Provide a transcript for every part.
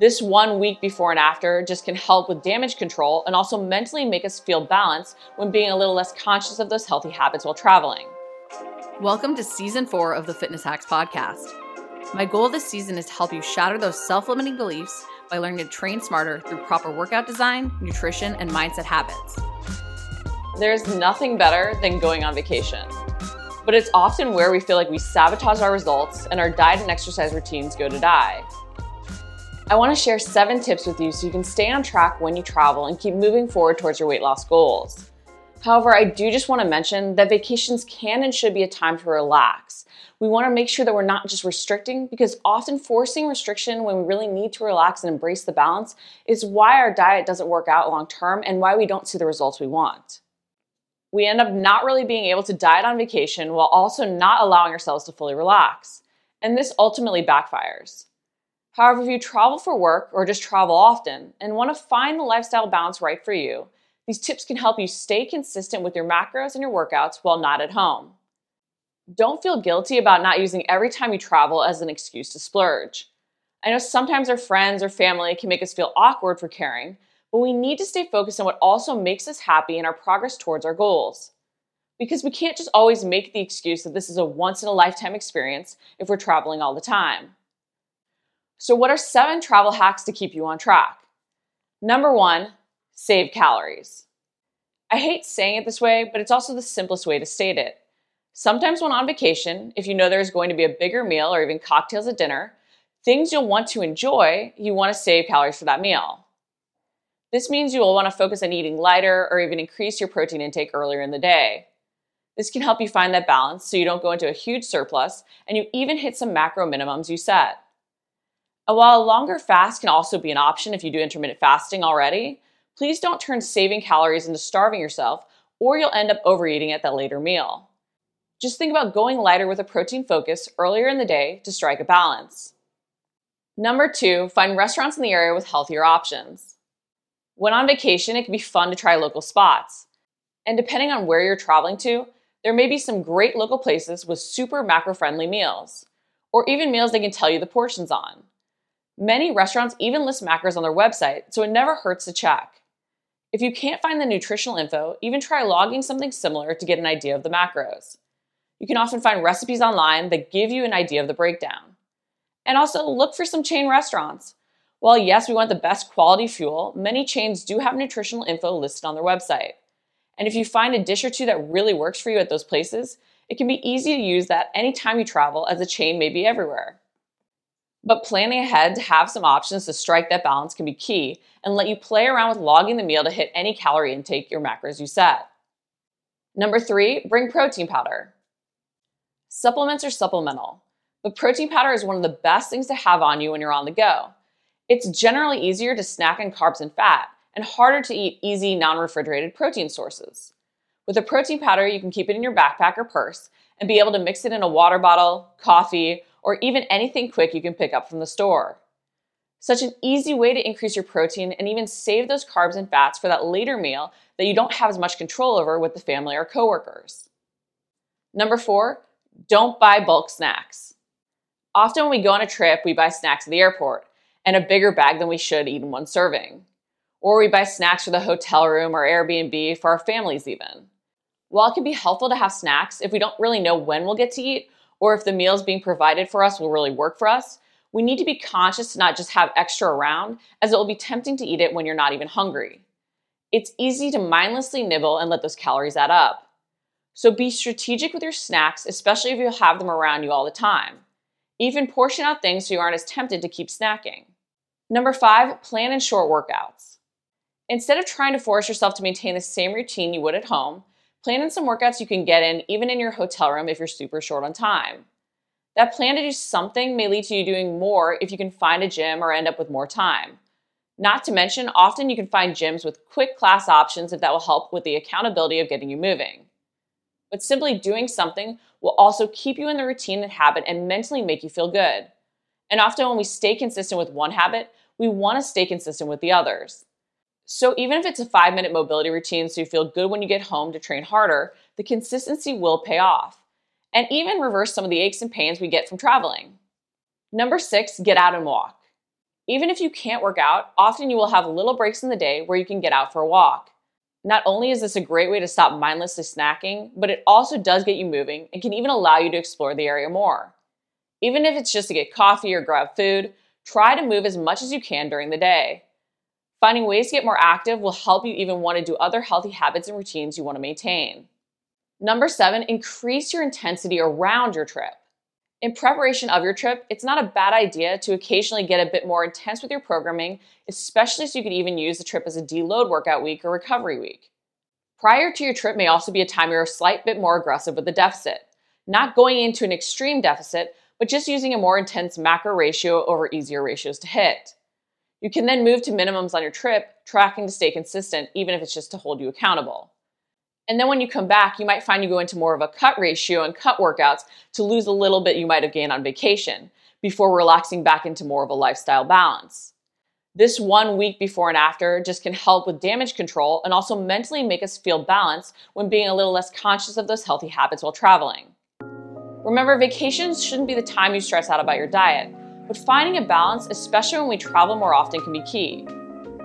This one week before and after just can help with damage control and also mentally make us feel balanced when being a little less conscious of those healthy habits while traveling. Welcome to season four of the Fitness Hacks podcast. My goal this season is to help you shatter those self limiting beliefs by learning to train smarter through proper workout design, nutrition, and mindset habits. There's nothing better than going on vacation, but it's often where we feel like we sabotage our results and our diet and exercise routines go to die. I want to share seven tips with you so you can stay on track when you travel and keep moving forward towards your weight loss goals. However, I do just want to mention that vacations can and should be a time to relax. We want to make sure that we're not just restricting because often forcing restriction when we really need to relax and embrace the balance is why our diet doesn't work out long term and why we don't see the results we want. We end up not really being able to diet on vacation while also not allowing ourselves to fully relax. And this ultimately backfires. However, if you travel for work or just travel often and want to find the lifestyle balance right for you, these tips can help you stay consistent with your macros and your workouts while not at home. Don't feel guilty about not using every time you travel as an excuse to splurge. I know sometimes our friends or family can make us feel awkward for caring, but we need to stay focused on what also makes us happy in our progress towards our goals. Because we can't just always make the excuse that this is a once in a lifetime experience if we're traveling all the time. So, what are seven travel hacks to keep you on track? Number one, save calories. I hate saying it this way, but it's also the simplest way to state it. Sometimes, when on vacation, if you know there's going to be a bigger meal or even cocktails at dinner, things you'll want to enjoy, you want to save calories for that meal. This means you will want to focus on eating lighter or even increase your protein intake earlier in the day. This can help you find that balance so you don't go into a huge surplus and you even hit some macro minimums you set. While a longer fast can also be an option if you do intermittent fasting already, please don't turn saving calories into starving yourself or you'll end up overeating at that later meal. Just think about going lighter with a protein focus earlier in the day to strike a balance. Number two, find restaurants in the area with healthier options. When on vacation, it can be fun to try local spots. And depending on where you're traveling to, there may be some great local places with super macro friendly meals, or even meals they can tell you the portions on. Many restaurants even list macros on their website, so it never hurts to check. If you can't find the nutritional info, even try logging something similar to get an idea of the macros. You can often find recipes online that give you an idea of the breakdown. And also look for some chain restaurants. While yes, we want the best quality fuel, many chains do have nutritional info listed on their website. And if you find a dish or two that really works for you at those places, it can be easy to use that anytime you travel as a chain may be everywhere. But planning ahead to have some options to strike that balance can be key and let you play around with logging the meal to hit any calorie intake your macros you set. Number three, bring protein powder. Supplements are supplemental, but protein powder is one of the best things to have on you when you're on the go. It's generally easier to snack on carbs and fat and harder to eat easy, non refrigerated protein sources. With a protein powder, you can keep it in your backpack or purse and be able to mix it in a water bottle, coffee, or even anything quick you can pick up from the store. Such an easy way to increase your protein and even save those carbs and fats for that later meal that you don't have as much control over with the family or coworkers. Number four, don't buy bulk snacks. Often when we go on a trip, we buy snacks at the airport and a bigger bag than we should eat in one serving. Or we buy snacks for the hotel room or Airbnb for our families, even. While it can be helpful to have snacks if we don't really know when we'll get to eat or if the meals being provided for us will really work for us, we need to be conscious to not just have extra around, as it will be tempting to eat it when you're not even hungry. It's easy to mindlessly nibble and let those calories add up. So be strategic with your snacks, especially if you have them around you all the time. Even portion out things so you aren't as tempted to keep snacking. Number five, plan in short workouts. Instead of trying to force yourself to maintain the same routine you would at home, Plan in some workouts you can get in even in your hotel room if you're super short on time. That plan to do something may lead to you doing more if you can find a gym or end up with more time. Not to mention, often you can find gyms with quick class options if that will help with the accountability of getting you moving. But simply doing something will also keep you in the routine and habit and mentally make you feel good. And often, when we stay consistent with one habit, we want to stay consistent with the others. So even if it's a five minute mobility routine so you feel good when you get home to train harder, the consistency will pay off. And even reverse some of the aches and pains we get from traveling. Number six, get out and walk. Even if you can't work out, often you will have little breaks in the day where you can get out for a walk. Not only is this a great way to stop mindlessly snacking, but it also does get you moving and can even allow you to explore the area more. Even if it's just to get coffee or grab food, try to move as much as you can during the day. Finding ways to get more active will help you even want to do other healthy habits and routines you want to maintain. Number seven, increase your intensity around your trip. In preparation of your trip, it's not a bad idea to occasionally get a bit more intense with your programming, especially so you could even use the trip as a deload workout week or recovery week. Prior to your trip may also be a time you're a slight bit more aggressive with the deficit, not going into an extreme deficit, but just using a more intense macro ratio over easier ratios to hit. You can then move to minimums on your trip, tracking to stay consistent, even if it's just to hold you accountable. And then when you come back, you might find you go into more of a cut ratio and cut workouts to lose a little bit you might have gained on vacation before relaxing back into more of a lifestyle balance. This one week before and after just can help with damage control and also mentally make us feel balanced when being a little less conscious of those healthy habits while traveling. Remember, vacations shouldn't be the time you stress out about your diet, but finding a balance, especially when we travel more often, can be key.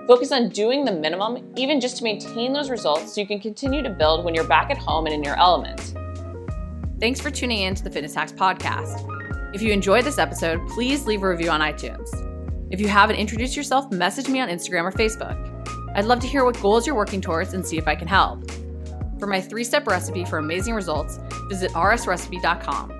Focus on doing the minimum, even just to maintain those results so you can continue to build when you're back at home and in your element. Thanks for tuning in to the Fitness Hacks podcast. If you enjoyed this episode, please leave a review on iTunes. If you haven't introduced yourself, message me on Instagram or Facebook. I'd love to hear what goals you're working towards and see if I can help. For my three step recipe for amazing results, visit rsrecipe.com.